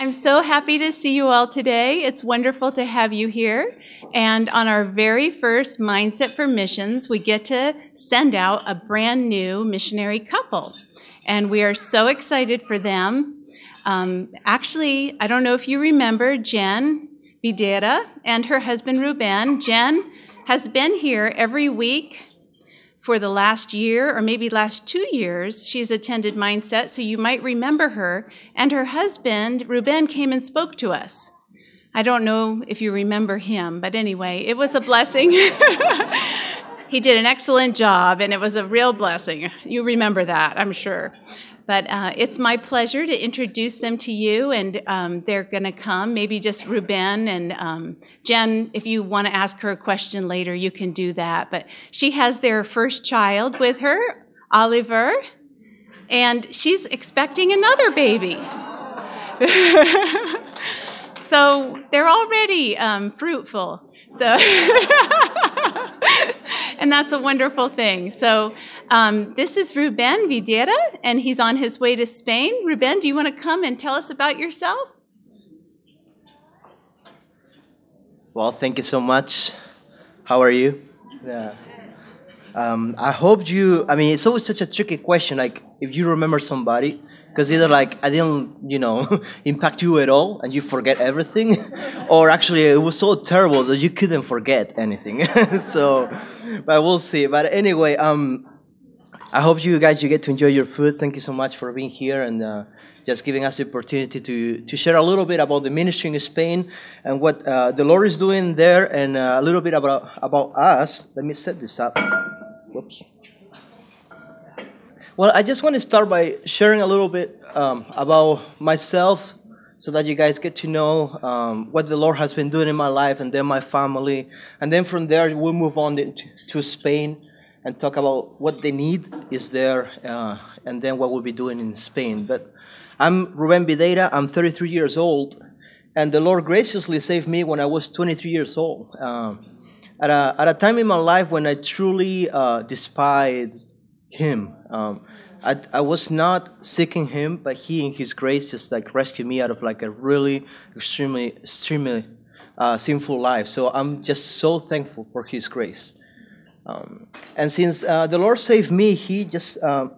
I'm so happy to see you all today. It's wonderful to have you here. And on our very first Mindset for Missions, we get to send out a brand new missionary couple. And we are so excited for them. Um, actually, I don't know if you remember Jenn Videira and her husband Ruben. Jenn has been here every week for the last year or maybe last two years, she's attended Mindset, so you might remember her. And her husband, Ruben, came and spoke to us. I don't know if you remember him, but anyway, it was a blessing. he did an excellent job, and it was a real blessing. You remember that, I'm sure. But uh, it's my pleasure to introduce them to you, and um, they're going to come. Maybe just Ruben and um, Jenn, if you want to ask her a question later, you can do that. But she has their first child with her, Oliver, and she's expecting another baby. so they're already um, fruitful. So, that's a wonderful thing. So, um, this is Ruben Videira, and he's on his way to Spain. Ruben, do you want to come and tell us about yourself? Well, thank you so much. How are you? Yeah. Um, I hope you. I mean, it's always such a tricky question. Like, if you remember somebody, because either like I didn't, you know, impact you at all, and you forget everything, or actually it was so terrible that you couldn't forget anything. so, but we'll see. But anyway, um, I hope you guys you get to enjoy your food. Thank you so much for being here and uh, just giving us the opportunity to to share a little bit about the ministry in Spain and what uh, the Lord is doing there, and uh, a little bit about about us. Let me set this up. Whoops. Well, I just want to start by sharing a little bit um, about myself so that you guys get to know um, what the Lord has been doing in my life and then my family. And then from there, we'll move on to, to Spain and talk about what the need is there uh, and then what we'll be doing in Spain. But I'm Ruben Videira, I'm 33 years old, and the Lord graciously saved me when I was 23 years old. Um, at, a, at a time in my life when I truly uh, despised Him. Um, I, I was not seeking him, but he in his grace just like rescued me out of like a really extremely, extremely uh, sinful life. So I'm just so thankful for his grace. Um, and since uh, the Lord saved me, he just um,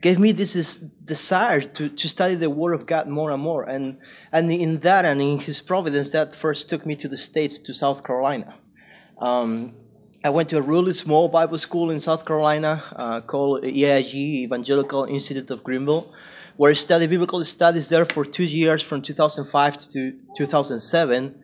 gave me this, this desire to, to study the Word of God more and more. And, and in that and in his providence, that first took me to the States, to South Carolina. Um, I went to a really small Bible school in South Carolina uh, called EIG, Evangelical Institute of Greenville, where I studied biblical studies there for two years from 2005 to 2007.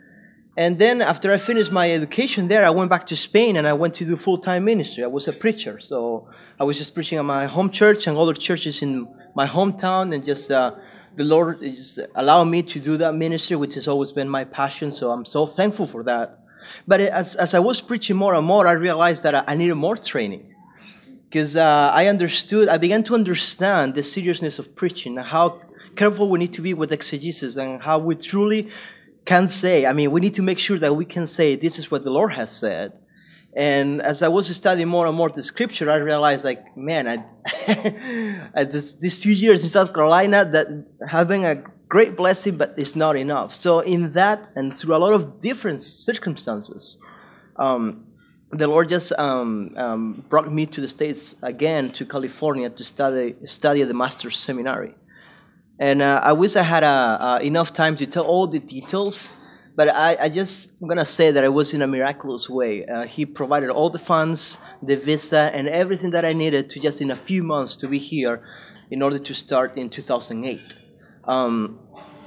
And then after I finished my education there, I went back to Spain and I went to do full-time ministry. I was a preacher, so I was just preaching at my home church and other churches in my hometown, and just uh, the Lord just allowed me to do that ministry, which has always been my passion. So I'm so thankful for that. But as, as I was preaching more and more, I realized that I needed more training. Because uh, I understood, I began to understand the seriousness of preaching and how careful we need to be with exegesis and how we truly can say, I mean, we need to make sure that we can say, this is what the Lord has said. And as I was studying more and more the scripture, I realized, like, man, I, this, these two years in South Carolina, that having a great blessing, but it's not enough. So, in that and through a lot of different circumstances, um, the Lord just um, um, brought me to the States again to California to study study the Master's Seminary. And uh, I wish I had uh, uh, enough time to tell all the details, but I, I just am gonna say that it was in a miraculous way. Uh, he provided all the funds, the visa, and everything that I needed to just in a few months to be here in order to start in 2008. Um,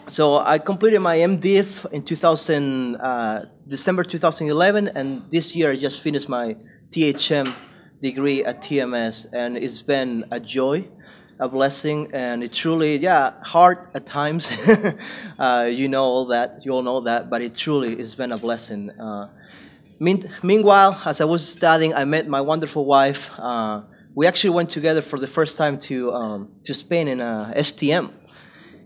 so I completed my MDiv in 2000, uh, December 2011, and this year I just finished my THM degree at TMS, and it's been a joy, a blessing, and it truly, yeah, hard at times. uh, you know all that, you all know that, but it truly has been a blessing. Uh, mean, meanwhile, as I was studying, I met my wonderful wife. Uh, we actually went together for the first time to um, to Spain in a STM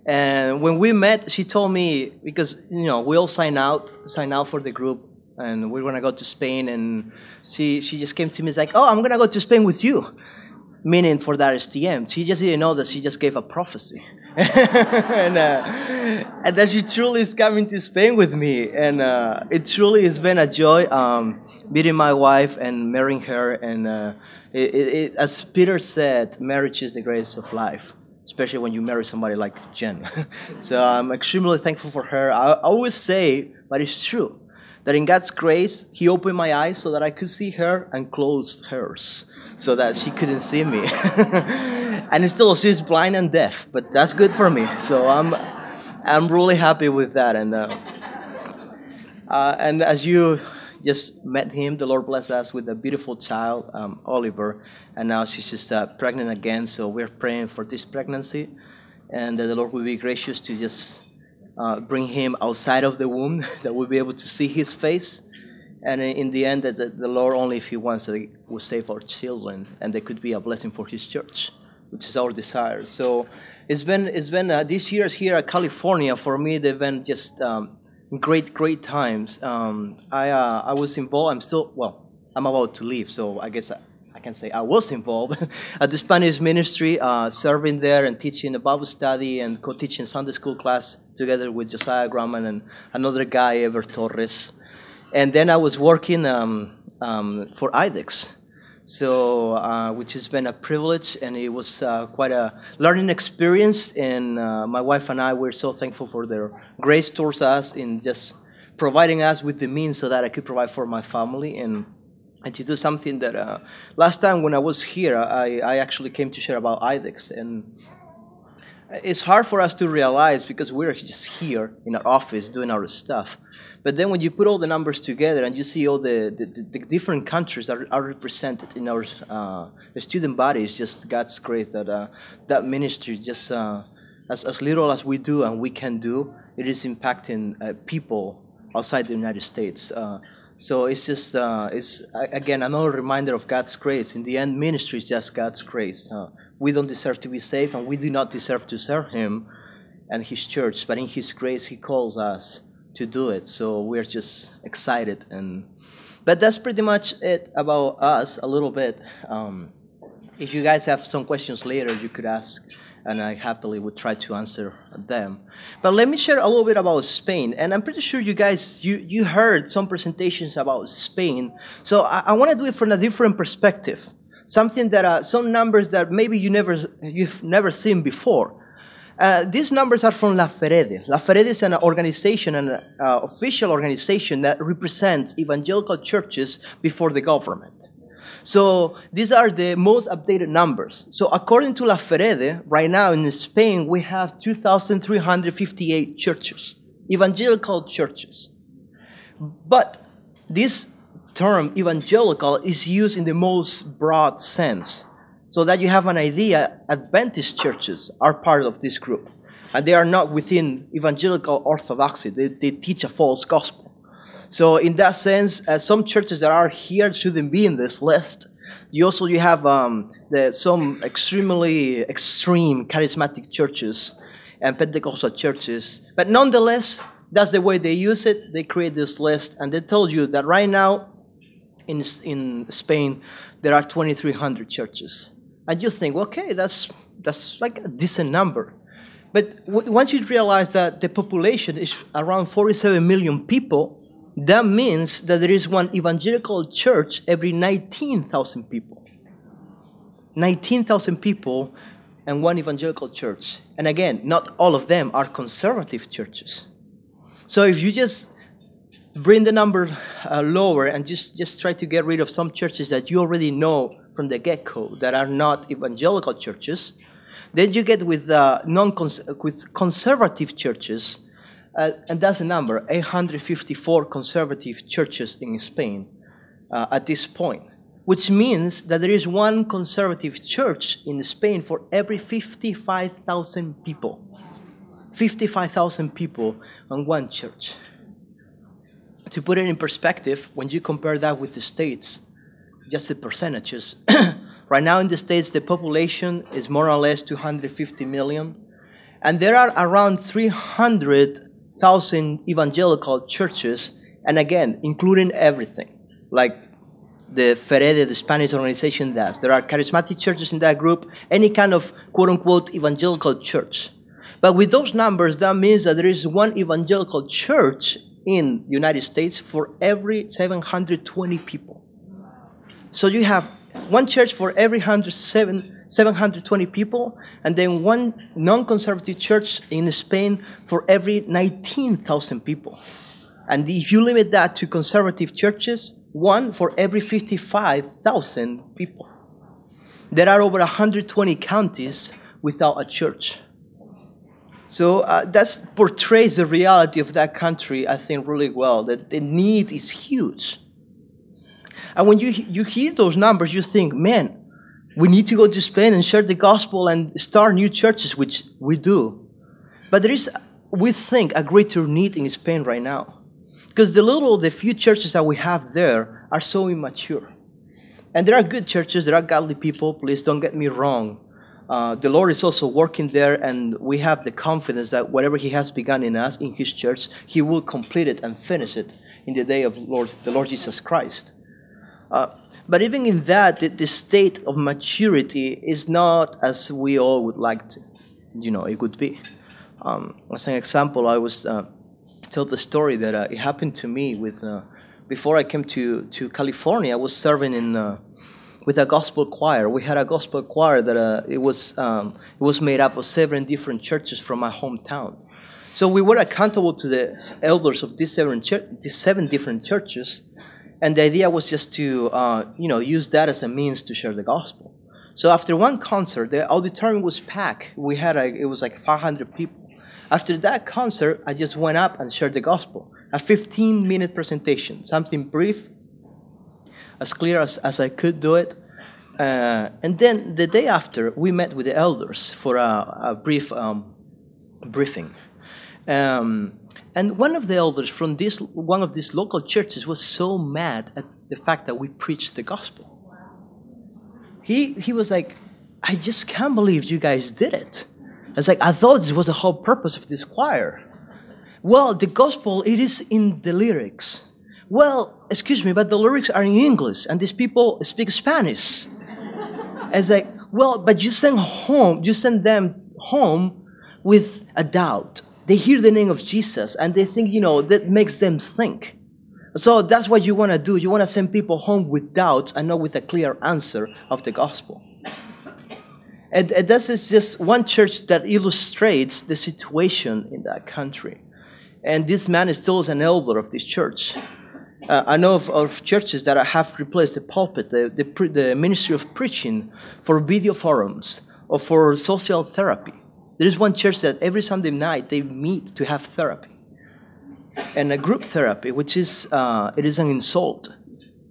and when we met, she told me because you know we all sign out, sign out for the group, and we're gonna go to Spain. And she she just came to me, like, oh, I'm gonna go to Spain with you, meaning for that STM. She just didn't know that she just gave a prophecy. and, uh, and that she truly is coming to Spain with me. And uh, it truly has been a joy um, meeting my wife and marrying her. And uh, it, it, as Peter said, marriage is the greatest of life, especially when you marry somebody like Jenn. so I'm extremely thankful for her. I, always say, but it's true that in God's grace, He opened my eyes so that I could see her and closed hers so that she couldn't see me. and still, she's blind and deaf, but that's good for me. So I'm, I'm really happy with that. And, uh, uh, and as you just met him, the Lord bless us with a beautiful child, um, Oliver, and now she's just uh, pregnant again. So we're praying for this pregnancy, and the Lord will be gracious to just uh, bring him outside of the womb, that we'll be able to see his face. And in the end, that the Lord, only if He wants, that will save our children, and they could be a blessing for His church, which is our desire. So it's been it's been uh, these years here at California for me. They've been just um, great great times. Um, I uh, I was involved. I'm still well. I'm about to leave, so I guess I, I can say I was involved at the Spanish ministry, uh, serving there and teaching a Bible study and co-teaching Sunday school class together with Josiah Grauman and another guy, Ever Torres. And then I was working um, um, for IDEX, so uh, which has been a privilege, and it was uh, quite a learning experience. And uh, my wife and I were so thankful for their grace towards us in just providing us with the means so that I could provide for my family and and to do something that uh, last time when I was here, I, I actually came to share about IDEX and it's hard for us to realize because we're just here in our office doing our stuff. But then when you put all the numbers together and you see all the, the, the different countries that are, represented in our uh, student bodies, just God's grace that uh, that ministry, just uh, as, as little as we do and we can do, it is impacting uh, people outside the United States. Uh, so it's just, uh, it's again another reminder of God's grace. In the end, ministry is just God's grace. We don't deserve to be saved and we do not deserve to serve Him and His church, but in His grace, He calls us to do it. So we're just excited. And but that's pretty much it about us a little bit. Um, if you guys have some questions later, you could ask, and I happily would try to answer them. But let me share a little bit about Spain. And I'm pretty sure you guys you you heard some presentations about Spain. So I, I want to do it from a different perspective. Something that uh, some numbers that maybe you never you've never seen before. Uh, these numbers are from La Ferede. La Ferede is an organization, an uh, official organization that represents evangelical churches before the government. So these are the most updated numbers. So according to La Ferede, right now in Spain, we have 2,358 churches, evangelical churches. But this term evangelical is used in the most broad sense so that you have an idea, Adventist churches are part of this group. And they are not within evangelical orthodoxy, they, they teach a false gospel. So, in that sense, uh, some churches that are here shouldn't be in this list. You also you have um, the, some extremely extreme charismatic churches and Pentecostal churches, but nonetheless, that's the way they use it. They create this list, and they told you that right now in in Spain there are 2,300 churches and you think, okay, that's that's like a decent number. But w- once you realize that the population is around 47 million people, that means that there is one evangelical church every 19,000 people. 19,000 people and one evangelical church. And again, not all of them are conservative churches. So if you just bring the number uh, lower and just, just try to get rid of some churches that you already know from the get-go that are not evangelical churches. Then you get with uh, non with conservative churches, uh, and that's a number: 854 conservative churches in Spain uh, at this point, which means that there is one conservative church in Spain for every 55,000 people. 55,000 people on one church. To put it in perspective, when you compare that with the States, just the percentages. right now in the States, the population is more or less 250 million. And there are around 300,000 evangelical churches, and again, including everything, like the Ferede, the Spanish organization, does. There are charismatic churches in that group, any kind of quote unquote evangelical church. But with those numbers, that means that there is one evangelical church in United States for every 720 people. So you have one church for every 107, 720 people, and then one non conservative church in Spain for every 19,000 people. And if you limit that to conservative churches, one for every 55,000 people. There are over 120 counties without a church. So uh, that portrays the reality of that country, I think, really well. That the need is huge. And when you you hear those numbers, you think, man, we need to go to Spain and share the gospel and start new churches, which we do. But there is, we think, a greater need in Spain right now, because the little, the few churches that we have there are so immature. And there are good churches, there are godly people. Please don't get me wrong. Uh, the Lord is also working there, and we have the confidence that whatever He has begun in us, in His church, He will complete it and finish it in the day of Lord, the Lord Jesus Christ. Uh, but even in that, the, the, state of maturity is not as we all would like to, you know, it would be. Um, as an example, I was uh, tell the story that uh, it happened to me with uh, before I came to to California. I was serving in uh, with a gospel choir. We had a gospel choir that uh, it was um, it was made up of seven different churches from my hometown. So we were accountable to the elders of these seven, these seven different churches, and the idea was just to uh, you know use that as a means to share the gospel. So after one concert, the auditorium was packed. We had a, it was like 500 people. After that concert, I just went up and shared the gospel. A 15 minute presentation, something brief, as clear as, as I could do it. Uh, and then the day after, we met with the elders for a, a brief um, briefing. Um, and one of the elders from this one of these local churches was so mad at the fact that we preached the gospel. He he was like, I just can't believe you guys did it. I was like, I thought this was the whole purpose of this choir. Well, the gospel it is in the lyrics. Well, excuse me, but the lyrics are in English and these people speak Spanish. It's like, well, but you send home, you send them home with a doubt. They hear the name of Jesus and they think, you know, that makes them think. So that's what you want to do. You want to send people home with doubts and not with a clear answer of the gospel. And, and this is just one church that illustrates the situation in that country. And this man is still an elder of this church. Uh, I know of, of, churches that have replaced the pulpit, the, the, the, ministry of preaching, for video forums or for social therapy. There is one church that every Sunday night they meet to have therapy, and a group therapy, which is uh, it is an insult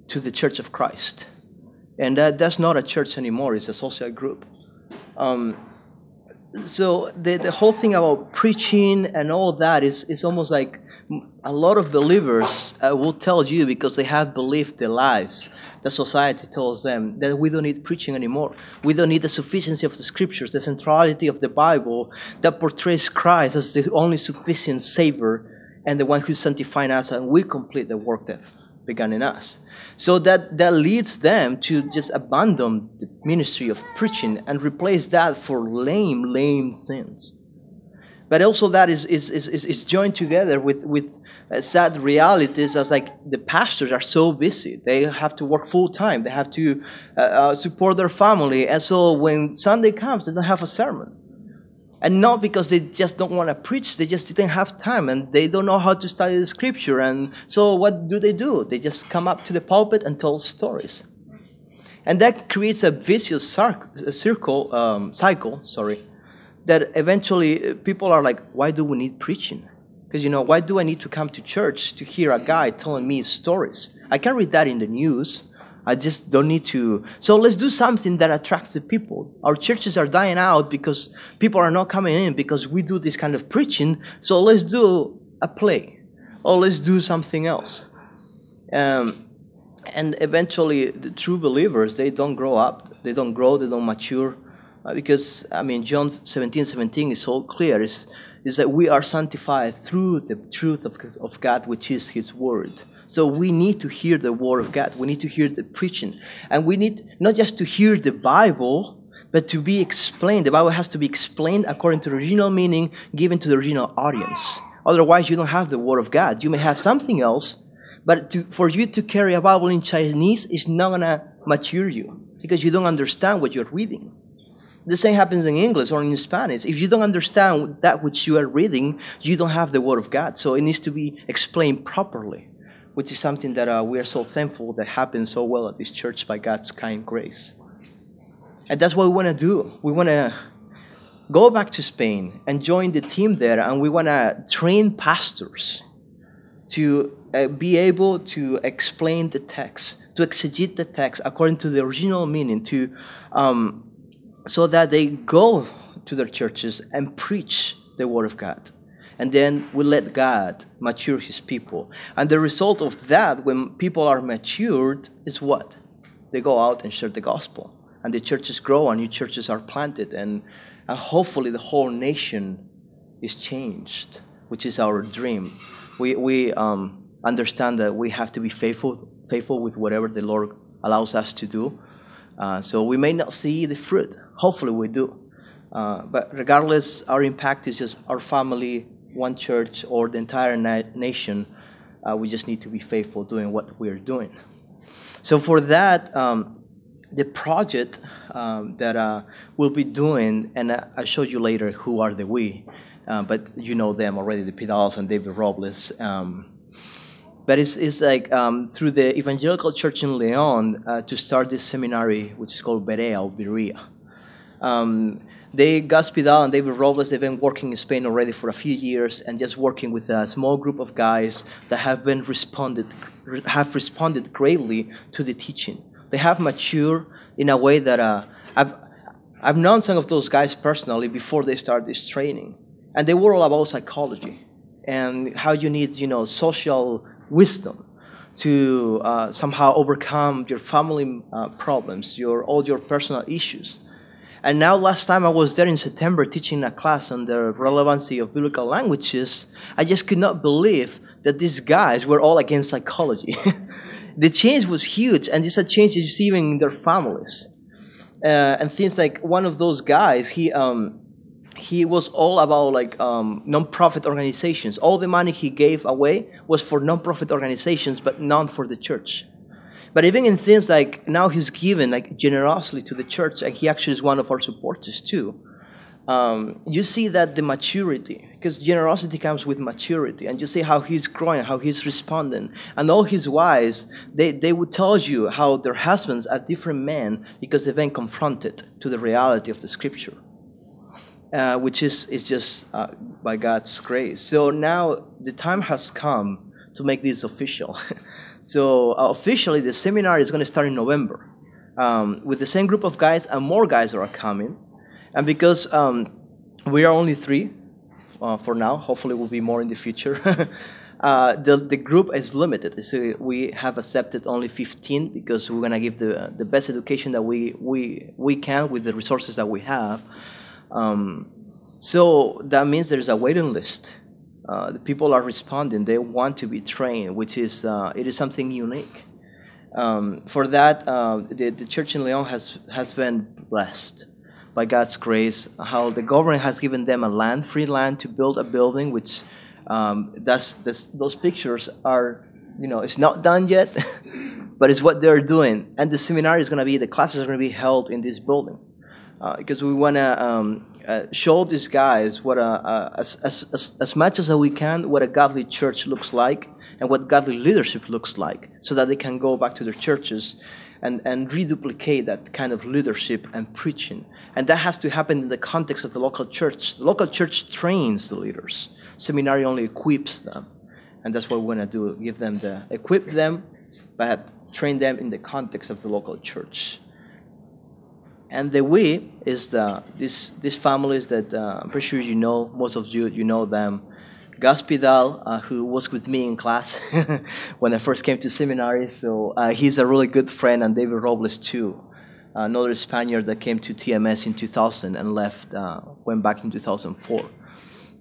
to the Church of Christ, and that, that's not a church anymore; it's a social group. Um, so the, the whole thing about preaching and all that is, is almost like a lot of believers uh, will tell you because they have believed the lies that society tells them that we don't need preaching anymore. We don't need the sufficiency of the scriptures, the centrality of the Bible that portrays Christ as the only sufficient Savior and the one who's sanctifying us, and we complete the work that began in us. So that, that leads them to just abandon the ministry of preaching and replace that for lame, lame things. But also that is, is, is, is joined together with, with uh, sad realities as like the pastors are so busy. They have to work full time. They have to uh, uh, support their family. And so when Sunday comes, they don't have a sermon. And not because they just don't want to preach, they just didn't have time and they don't know how to study the scripture. And so what do they do? They just come up to the pulpit and tell stories. And that creates a vicious circle, um, cycle, sorry, that eventually uh, people are like, why do we need preaching? Because, you know, why do I need to come to church to hear a guy telling me stories? I can read that in the news. I just don't need to. So let's do something that attracts the people. Our churches are dying out because people are not coming in because we do this kind of preaching. So let's do a play or let's do something else. Um, and eventually, the true believers, they don't grow up, they don't grow, they don't mature Uh, because, I mean, John 17 17 is so clear is, is that we are sanctified through the truth of, of God, which is His Word. So we need to hear the Word of God. We need to hear the preaching. And we need not just to hear the Bible, but to be explained. The Bible has to be explained according to the original meaning given to the original audience. Otherwise, you don't have the Word of God. You may have something else, but to, for you to carry a Bible in Chinese is not to mature you because you don't understand what you're reading. The same happens in English or in Spanish. If you don't understand that which you are reading, you don't have the Word of God. So it needs to be explained properly, which is something that uh, we are so thankful that happens so well at this church by God's kind grace. And that's what we want to do. We want to go back to Spain and join the team there, and we want to train pastors to uh, be able to explain the text, to exegete the text according to the original meaning, to um, so that they go to their churches and preach the word of God. And then we let God mature his people. And the result of that, when people are matured, is what? They go out and share the gospel. And the churches grow and new churches are planted. And, and hopefully the whole nation is changed, which is our dream. We, we um, understand that we have to be faithful, faithful with whatever the Lord allows us to do. Uh, so we may not see the fruit. Hopefully, we do. Uh, but regardless, our impact is just our family, one church, or the entire na- nation. Uh, we just need to be faithful doing what we're doing. So for that, um, the project um, that uh, we'll be doing, and I'll show you later who are the we, uh, but you know them already, the Pidals and David Robles. Um, but it's, it's like um, through the Evangelical Church in Leon uh, to start this seminary, which is called Berea or Berea. Um, they, Gus and David Robles, they've been working in Spain already for a few years and just working with a small group of guys that have been responded, have responded greatly to the teaching. They have matured in a way that uh, I've, I've known some of those guys personally before they started this training. And they were all about psychology and how you need, you know, social wisdom to uh, somehow overcome your family uh, problems, your all your personal issues. And now, last time I was there in September teaching a class on the relevancy of biblical languages, I just could not believe that these guys were all against psychology. the change was huge, and this a change you see even in their families. Uh, and things like one of those guys, he um, he was all about like um, non-profit organizations. All the money he gave away was for non-profit organizations, but none for the church. But even in things like now he's given like generously to the church, and he actually is one of our supporters too. Um, you see that the maturity, because generosity comes with maturity, and you see how he's growing, how he's responding, and all his wives, they, they would tell you how their husbands are different men because they've been confronted to the reality of the scripture. Uh, which is, is just uh, by God's grace. So now the time has come to make this official. so uh, officially, the seminar is going to start in November um, with the same group of guys, and more guys are coming. And because um, we are only three uh, for now, hopefully, we'll be more in the future. Uh, the, the group is limited. So we have accepted only 15 because we're going to give the, the best education that we, we, we can with the resources that we have. Um, so that means there's a waiting list. Uh, the people are responding. They want to be trained, which is uh, it is something unique. Um, for that, uh, the, the church in Leon has has been blessed by God's grace. How the government has given them a land, free land, to build a building. Which um, that's, that's those pictures are, you know, it's not done yet, but it's what they're doing. And the seminar is going to be the classes are going to be held in this building because we want to um, uh, show these guys what a, uh, as, as, as much as we can what a godly church looks like and what godly leadership looks like so that they can go back to their churches and, and reduplicate that kind of leadership and preaching. And that has to happen in the context of the local church. The local church trains the leaders. Seminary only equips them. And that's what we want to do, give them the, equip them, but train them in the context of the local church. And the we is the, this, these families that uh, I'm pretty sure you know, most of you, you know them. Gus Pidal, uh, who was with me in class when I first came to seminary, so uh, he's a really good friend, and David Robles too, another Spaniard that came to TMS in 2000 and left, uh, went back in 2004.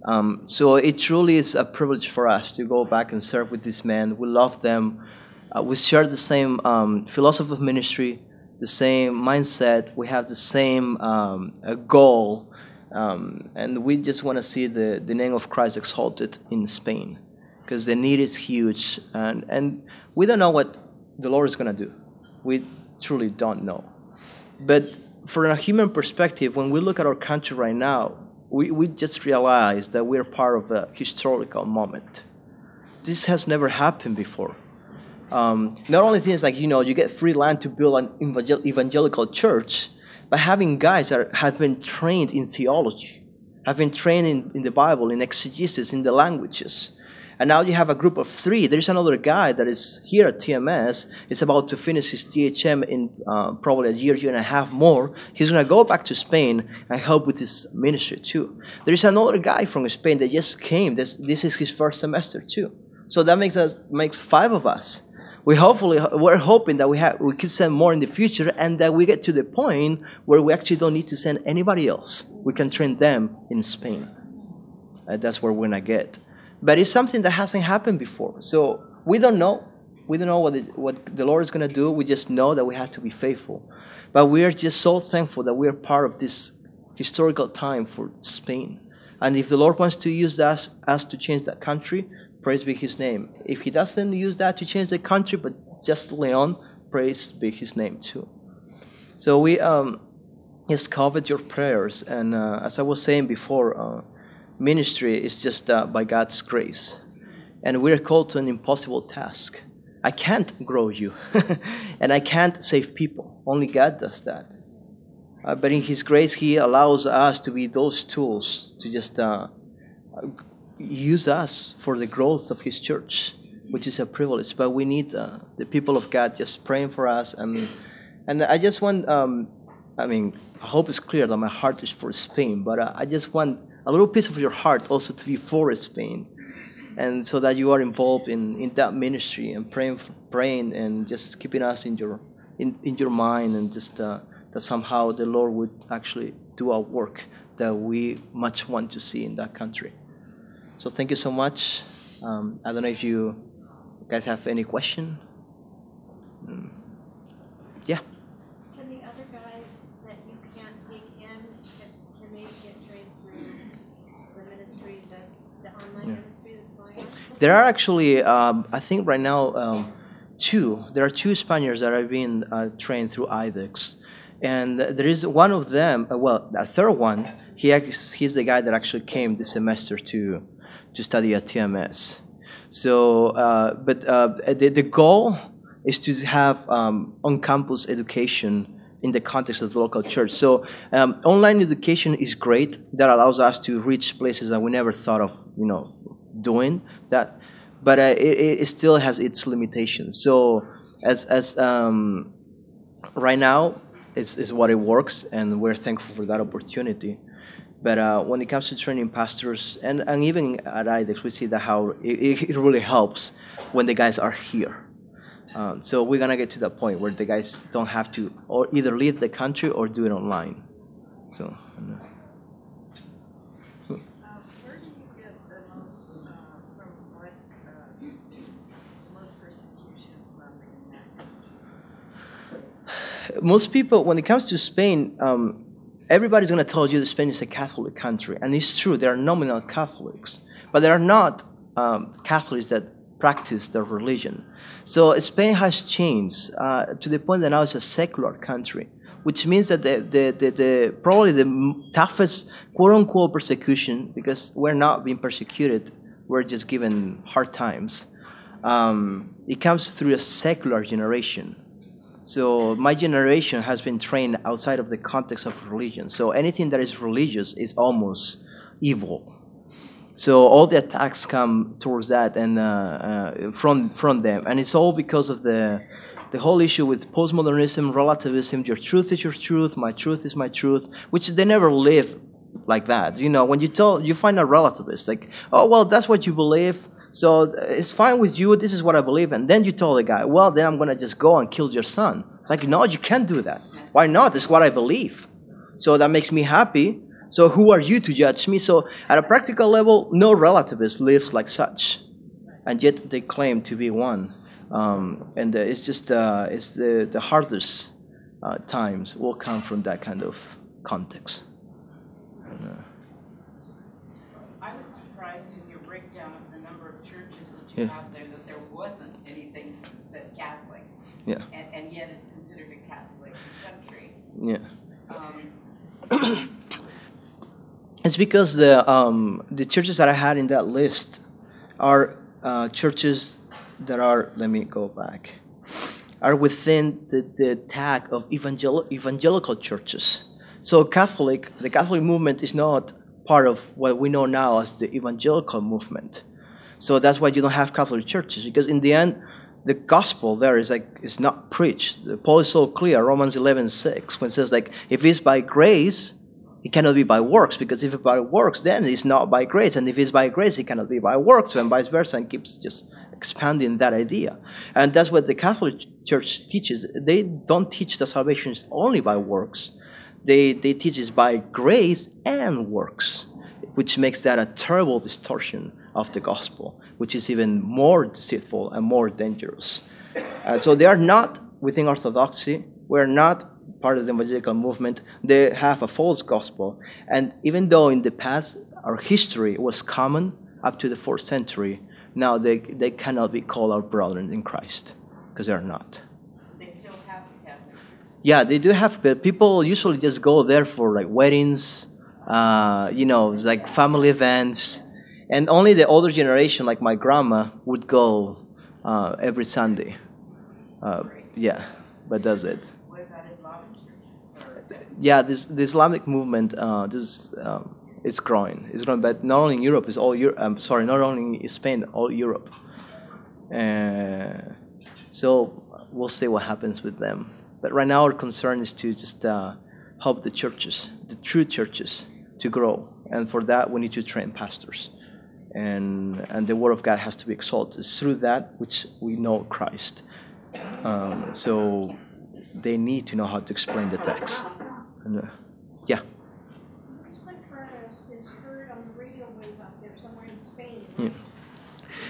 Um, so it truly is a privilege for us to go back and serve with these men. We love them. Uh, we share the same um, philosophy of ministry, the same mindset, we have the same um, goal, um, and we just want to see the, the name of Christ exalted in Spain because the need is huge, and, and we don't know what the Lord is going to do. We truly don't know. But from a human perspective, when we look at our country right now, we, we just realize that we're part of a historical moment. This has never happened before. Um, not only things like, you know, you get free land to build an evangelical church, but having guys that have been trained in theology, have been trained in, in the Bible, in exegesis, in the languages, and now you have a group of three. There's another guy that is here at TMS. Is about to finish his THM in uh, probably a year, year and a half more. He's going to go back to Spain and help with his ministry too. There's another guy from Spain that just came. This, this is his first semester too. So that makes us makes five of us. We hopefully we're hoping that we have we could send more in the future and that we get to the point where we actually don't need to send anybody else. We can train them in Spain. And that's where we're gonna get. But it's something that hasn't happened before. So we don't know. We don't know what, it, what the Lord is to do. We just know that we have to be faithful. But we are just so thankful that we are part of this historical time for Spain. And if the Lord wants to use us, us to change that country, praise be His name. If He doesn't use that to change the country, but just Leon, praise be His name too. So we um, just covered your prayers. And uh, as I was saying before, uh, ministry is just uh, by God's grace. And we're called to an impossible task. I can't grow you, and I can't save people. Only God does that. Uh, but in His grace, He allows us to be those tools to just uh, use us for the growth of His church, which is a privilege. But we need uh, the people of God just praying for us. And, and I just want, um, I mean, I hope it's clear that my heart is for Spain, but uh, I just want a little piece of your heart also to be for Spain. And so that you are involved in, in that ministry and praying, praying and just keeping us in your, in, in your mind and just uh, that somehow the Lord would actually do a work that we much want to see in that country. So thank you so much. Um, I don't know if you guys have any question. Mm. Yeah. Can the other guys that you can't take in, can, can they get trained through the ministry, the, the online yeah. ministry that's going on? There are actually, um, I think right now, um, two. There are two Spaniards that are being uh, trained through IDEX. And there is one of them, uh, well, a third one, he, he's the guy that actually came this semester to, to study at TMS. So, uh, but uh, the, the goal is to have um, on campus education in the context of the local church. So um, online education is great. That allows us to reach places that we never thought of, you know, doing that, but uh, it, it still has its limitations. So as as um, right now is is what it works, and we're thankful for that opportunity. But uh, when it comes to training pastors, and, and even at IDEX, we see that how it, it really helps when the guys are here. Um, so we're gonna get to that point where the guys don't have to or either leave the country or do it online. So. Where do you get the most from most persecution from? Most people, when it comes to Spain, um, everybody's going to tell you that Spain is a Catholic country. And it's true, there are nominal Catholics, but there are not um, Catholics that practice their religion. So Spain has changed uh, to the point that now it's a secular country, which means that the, the, the, the probably the toughest quote unquote persecution, because we're not being persecuted, we're just given hard times. Um, it comes through a secular generation so my generation has been trained outside of the context of religion. So anything that is religious is almost evil. So all the attacks come towards that and uh, uh, from from them, and it's all because of the the whole issue with postmodernism, relativism. Your truth is your truth. My truth is my truth, which they never live like that. You know, when you tell you find a relativist like, oh well, that's what you believe. So it's fine with you. This is what I believe. And then you tell the guy, well, then I'm going to just go and kill your son. It's like, no, you can't do that. Why not? It's what I believe. So that makes me happy. So who are you to judge me? So at a practical level, no relativist lives like such. And yet they claim to be one. Um, and uh, it's just uh, it's the, the hardest uh, times will come from that kind of context. And, uh, I was surprised in your breakdown of the number of Yeah. there, that there wasn't anything that said Catholic. yeah, And, and yet it's considered a Catholic country. yeah. Um, It's because the um, the churches that I had in that list are uh, churches that are. Let me go back. Are within the, the tag of evangel- evangelical churches. So Catholic, the Catholic movement is not part of what we know now as the evangelical movement. So that's why you don't have Catholic churches because in the end, the gospel there is like is not preached. Paul is so clear, Romans 11, 6, when it says like if it's by grace, it cannot be by works because if it's by works, then it's not by grace, and if it's by grace, it cannot be by works, and vice versa, and keeps just expanding that idea. And that's what the Catholic Church teaches. They don't teach that salvation is only by works. They they teach it's by grace and works, which makes that a terrible distortion of the gospel, which is even more deceitful and more dangerous. Uh, so they are not within orthodoxy. We're not part of the evangelical movement. They have a false gospel. And even though in the past our history was common up to the fourth century, now they, they cannot be called our brethren in Christ because they are not. they still have Yeah, they do have, but people usually just go there for like weddings, uh, you know, it's like family events. And only the older generation, like my grandma, would go uh, every Sunday. Uh, yeah, but that's it. What about Islamic churches? Or- Yeah, this the Islamic movement, uh, this um, it's growing. It's growing, but not only in Europe, it's all Europe. I'm sorry, not only in Spain, all Europe. Uh, so we'll see what happens with them. But right now, our concern is to just uh, help the churches, the true churches, to grow, and for that, we need to train pastors, and and the word of God has to be exalted. It's through that which we know Christ. Um, so they need to know how to explain the text. And, uh, yeah. Congressman Furnace is heard on the radio wave out there somewhere in Spain. Yeah. Is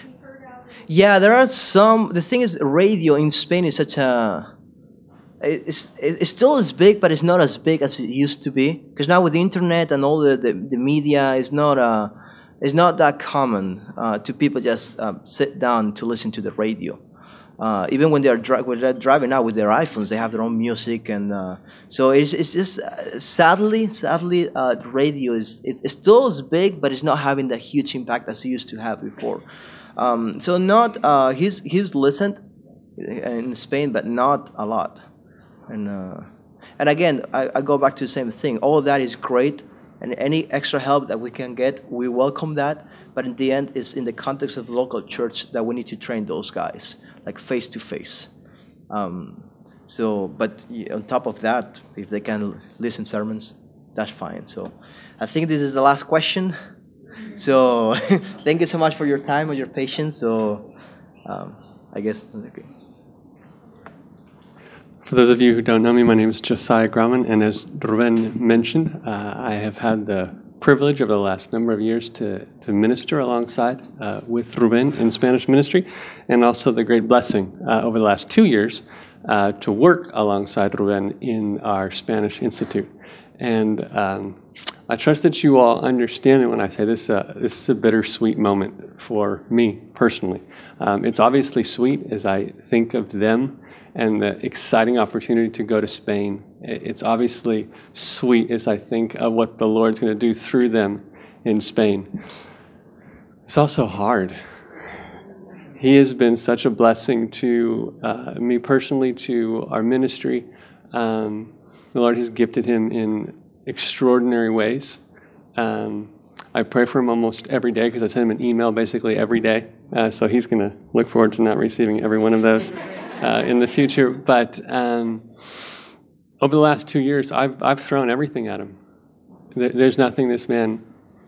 he heard out in Yeah, there are some. The thing is, radio in Spain is such a. It's, it's still as big, but it's not as big as it used to be. Because now with the internet and all the, the, the media, it's not uh, it's not that common uh, to people just um, sit down to listen to the radio. Uh, even when they're, dri- when they're driving out with their iPhones, they have their own music, and uh, so it's, it's just uh, sadly, sadly, uh, radio is it's, it's still as big, but it's not having the huge impact as it used to have before. Um, so not uh, he's he's listened in Spain, but not a lot. And uh, and again, I, I go back to the same thing. All that is great, and any extra help that we can get, we welcome that. But in the end, it's in the context of the local church that we need to train those guys, like face to face. Um, so, but on top of that, if they can listen sermons, that's fine. So, I think this is the last question. So, thank you so much for your time and your patience. So, um, I guess. Okay. For those of you who don't know me, my name is Josiah Grauman, and as Ruben mentioned, uh, I have had the privilege over the last number of years to, to minister alongside uh, with Ruben in Spanish ministry, and also the great blessing uh, over the last two years uh, to work alongside Ruben in our Spanish Institute. And um, I trust that you all understand it when I say this. Uh, this is a bittersweet moment for me personally. Um, it's obviously sweet as I think of them and the exciting opportunity to go to Spain. It's obviously sweet as I think of what the Lord's going to do through them in Spain. It's also hard. He has been such a blessing to uh, me personally, to our ministry. Um, the Lord has gifted him in extraordinary ways. Um, I pray for him almost every day because I send him an email basically every day. Uh, so he's going to look forward to not receiving every one of those uh, in the future. But um, over the last two years, I've, I've thrown everything at him. There's nothing this man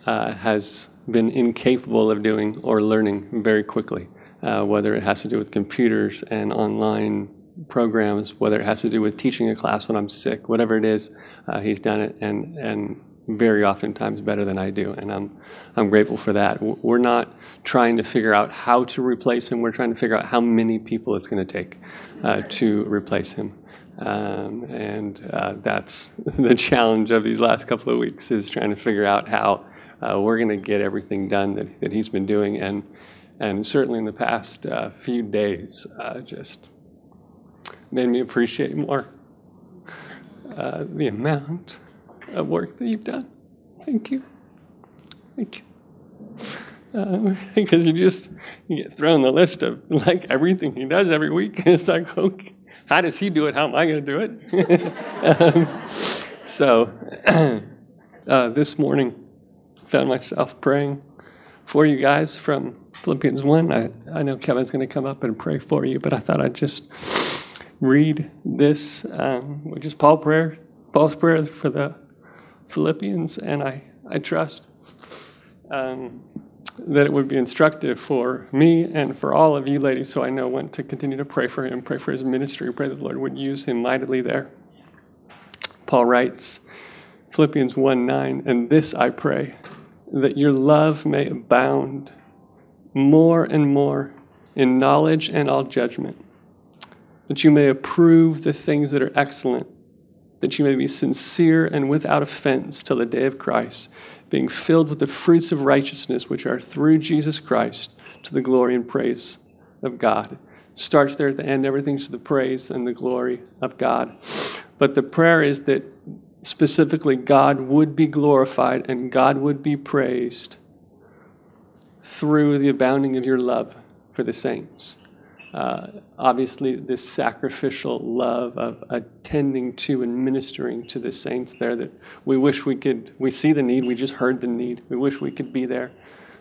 uh, has been incapable of doing or learning very quickly, uh, whether it has to do with computers and online programs, whether it has to do with teaching a class when I'm sick, whatever it is, uh, he's done it and, and very oftentimes better than I do. And I'm, I'm grateful for that. We're not trying to figure out how to replace him, we're trying to figure out how many people it's going to take uh, to replace him. Um, and uh, that's the challenge of these last couple of weeks is trying to figure out how uh, we're going to get everything done that, that he's been doing. And, and certainly in the past uh, few days, uh, just made me appreciate more uh, the amount of work that you've done. Thank you. Thank you. Uh, because you just you get thrown the list of like everything he does every week. It's like, okay, how does he do it? How am I going to do it? um, so uh, this morning, found myself praying for you guys from Philippians 1. I, I know Kevin's going to come up and pray for you, but I thought I'd just read this, um, which is Paul prayer, Paul's prayer for the Philippians, and I, I trust um, that it would be instructive for me and for all of you ladies, so I know when to continue to pray for him, pray for his ministry, pray that the Lord would use him mightily there. Paul writes, Philippians 1 9, and this I pray, that your love may abound more and more in knowledge and all judgment, that you may approve the things that are excellent, that you may be sincere and without offense till the day of Christ, being filled with the fruits of righteousness which are through Jesus Christ to the glory and praise of God. Starts there at the end, everything's to the praise and the glory of God. But the prayer is that specifically God would be glorified and God would be praised through the abounding of your love for the saints. Uh, obviously, this sacrificial love of attending to and ministering to the saints there that we wish we could, we see the need, we just heard the need, we wish we could be there.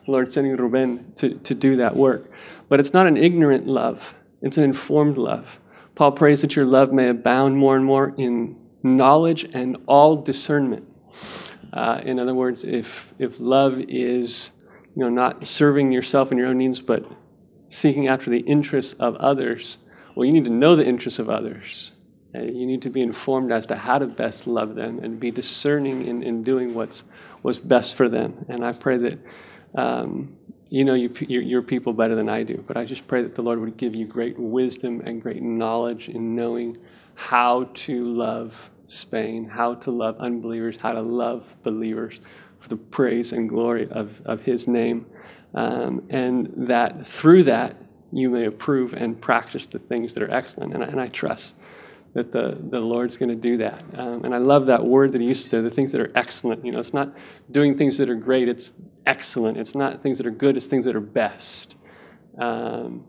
Lord, sending Ruben to, to do that work. But it's not an ignorant love, it's an informed love. Paul prays that your love may abound more and more in knowledge and all discernment. Uh, in other words, if, if love is you know, not serving yourself and your own needs, but seeking after the interests of others, well, you need to know the interests of others. And you need to be informed as to how to best love them and be discerning in, in doing what's, what's best for them. And I pray that, um, you know, you, you're, you're people better than I do, but I just pray that the Lord would give you great wisdom and great knowledge in knowing how to love Spain, how to love unbelievers, how to love believers for the praise and glory of, of His name. Um, and that through that, you may approve and practice the things that are excellent. And I, and I trust that the, the Lord's going to do that. Um, and I love that word that he uses there, the things that are excellent. You know, it's not doing things that are great, it's excellent. It's not things that are good, it's things that are best. Um,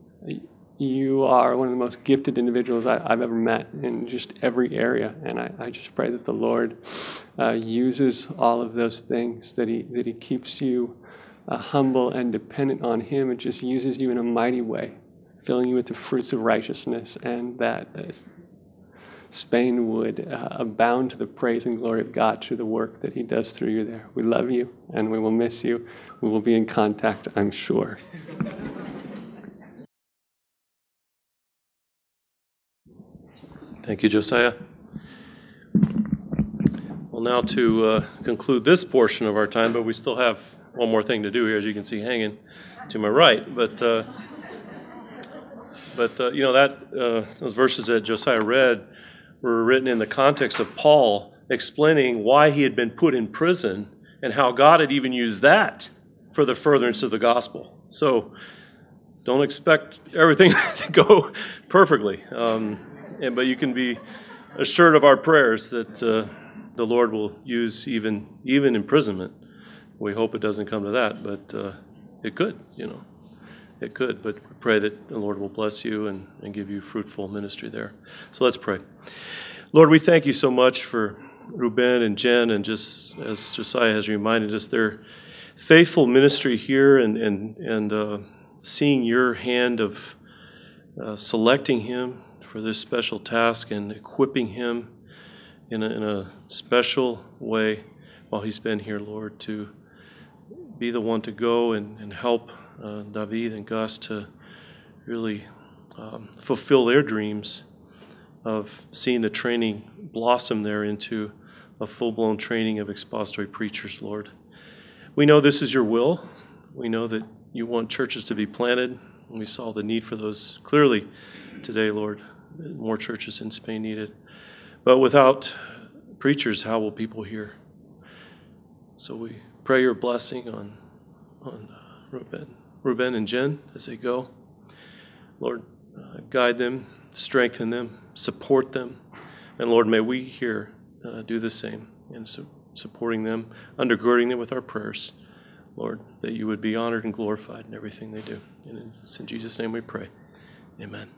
you are one of the most gifted individuals I, have ever met in just every area. And I, I just pray that the Lord uh, uses all of those things, that He, that he keeps you uh, humble and dependent on Him and just uses you in a mighty way, filling you with the fruits of righteousness, and that uh, Spain would uh, abound to the praise and glory of God through the work that He does through you there. We love you and we will miss you. We will be in contact, I'm sure. Thank you, Josiah. Well, now to uh, conclude this portion of our time, but we still have one more thing to do here, as you can see hanging to my right. But uh, but uh, you know that uh, those verses that Josiah read were written in the context of Paul explaining why he had been put in prison and how God had even used that for the furtherance of the gospel. So don't expect everything to go perfectly, um, and, but you can be assured of our prayers that uh, the Lord will use even even imprisonment we hope it doesn't come to that, but uh, it could, you know. It could, but pray that the Lord will bless you and, and give you fruitful ministry there. So let's pray. Lord, we thank you so much for Ruben and Jenn, and just as Josiah has reminded us, their faithful ministry here and, and, and uh, seeing your hand of uh, selecting him for this special task and equipping him in a, in a special way while he's been here, Lord, to be the one to go and, and help uh, David and Gus to really um, fulfill their dreams of seeing the training blossom there into a full blown training of expository preachers, Lord. We know this is your will. We know that you want churches to be planted. We saw the need for those clearly today, Lord. More churches in Spain needed. But without preachers, how will people hear? So we pray your blessing on, on uh, Ruben, Ruben and Jenn as they go. Lord, uh, guide them, strengthen them, support them. And Lord, may we here uh, do the same in su- supporting them, undergirding them with our prayers. Lord, that you would be honored and glorified in everything they do. And it's in Jesus' name we pray. Amen.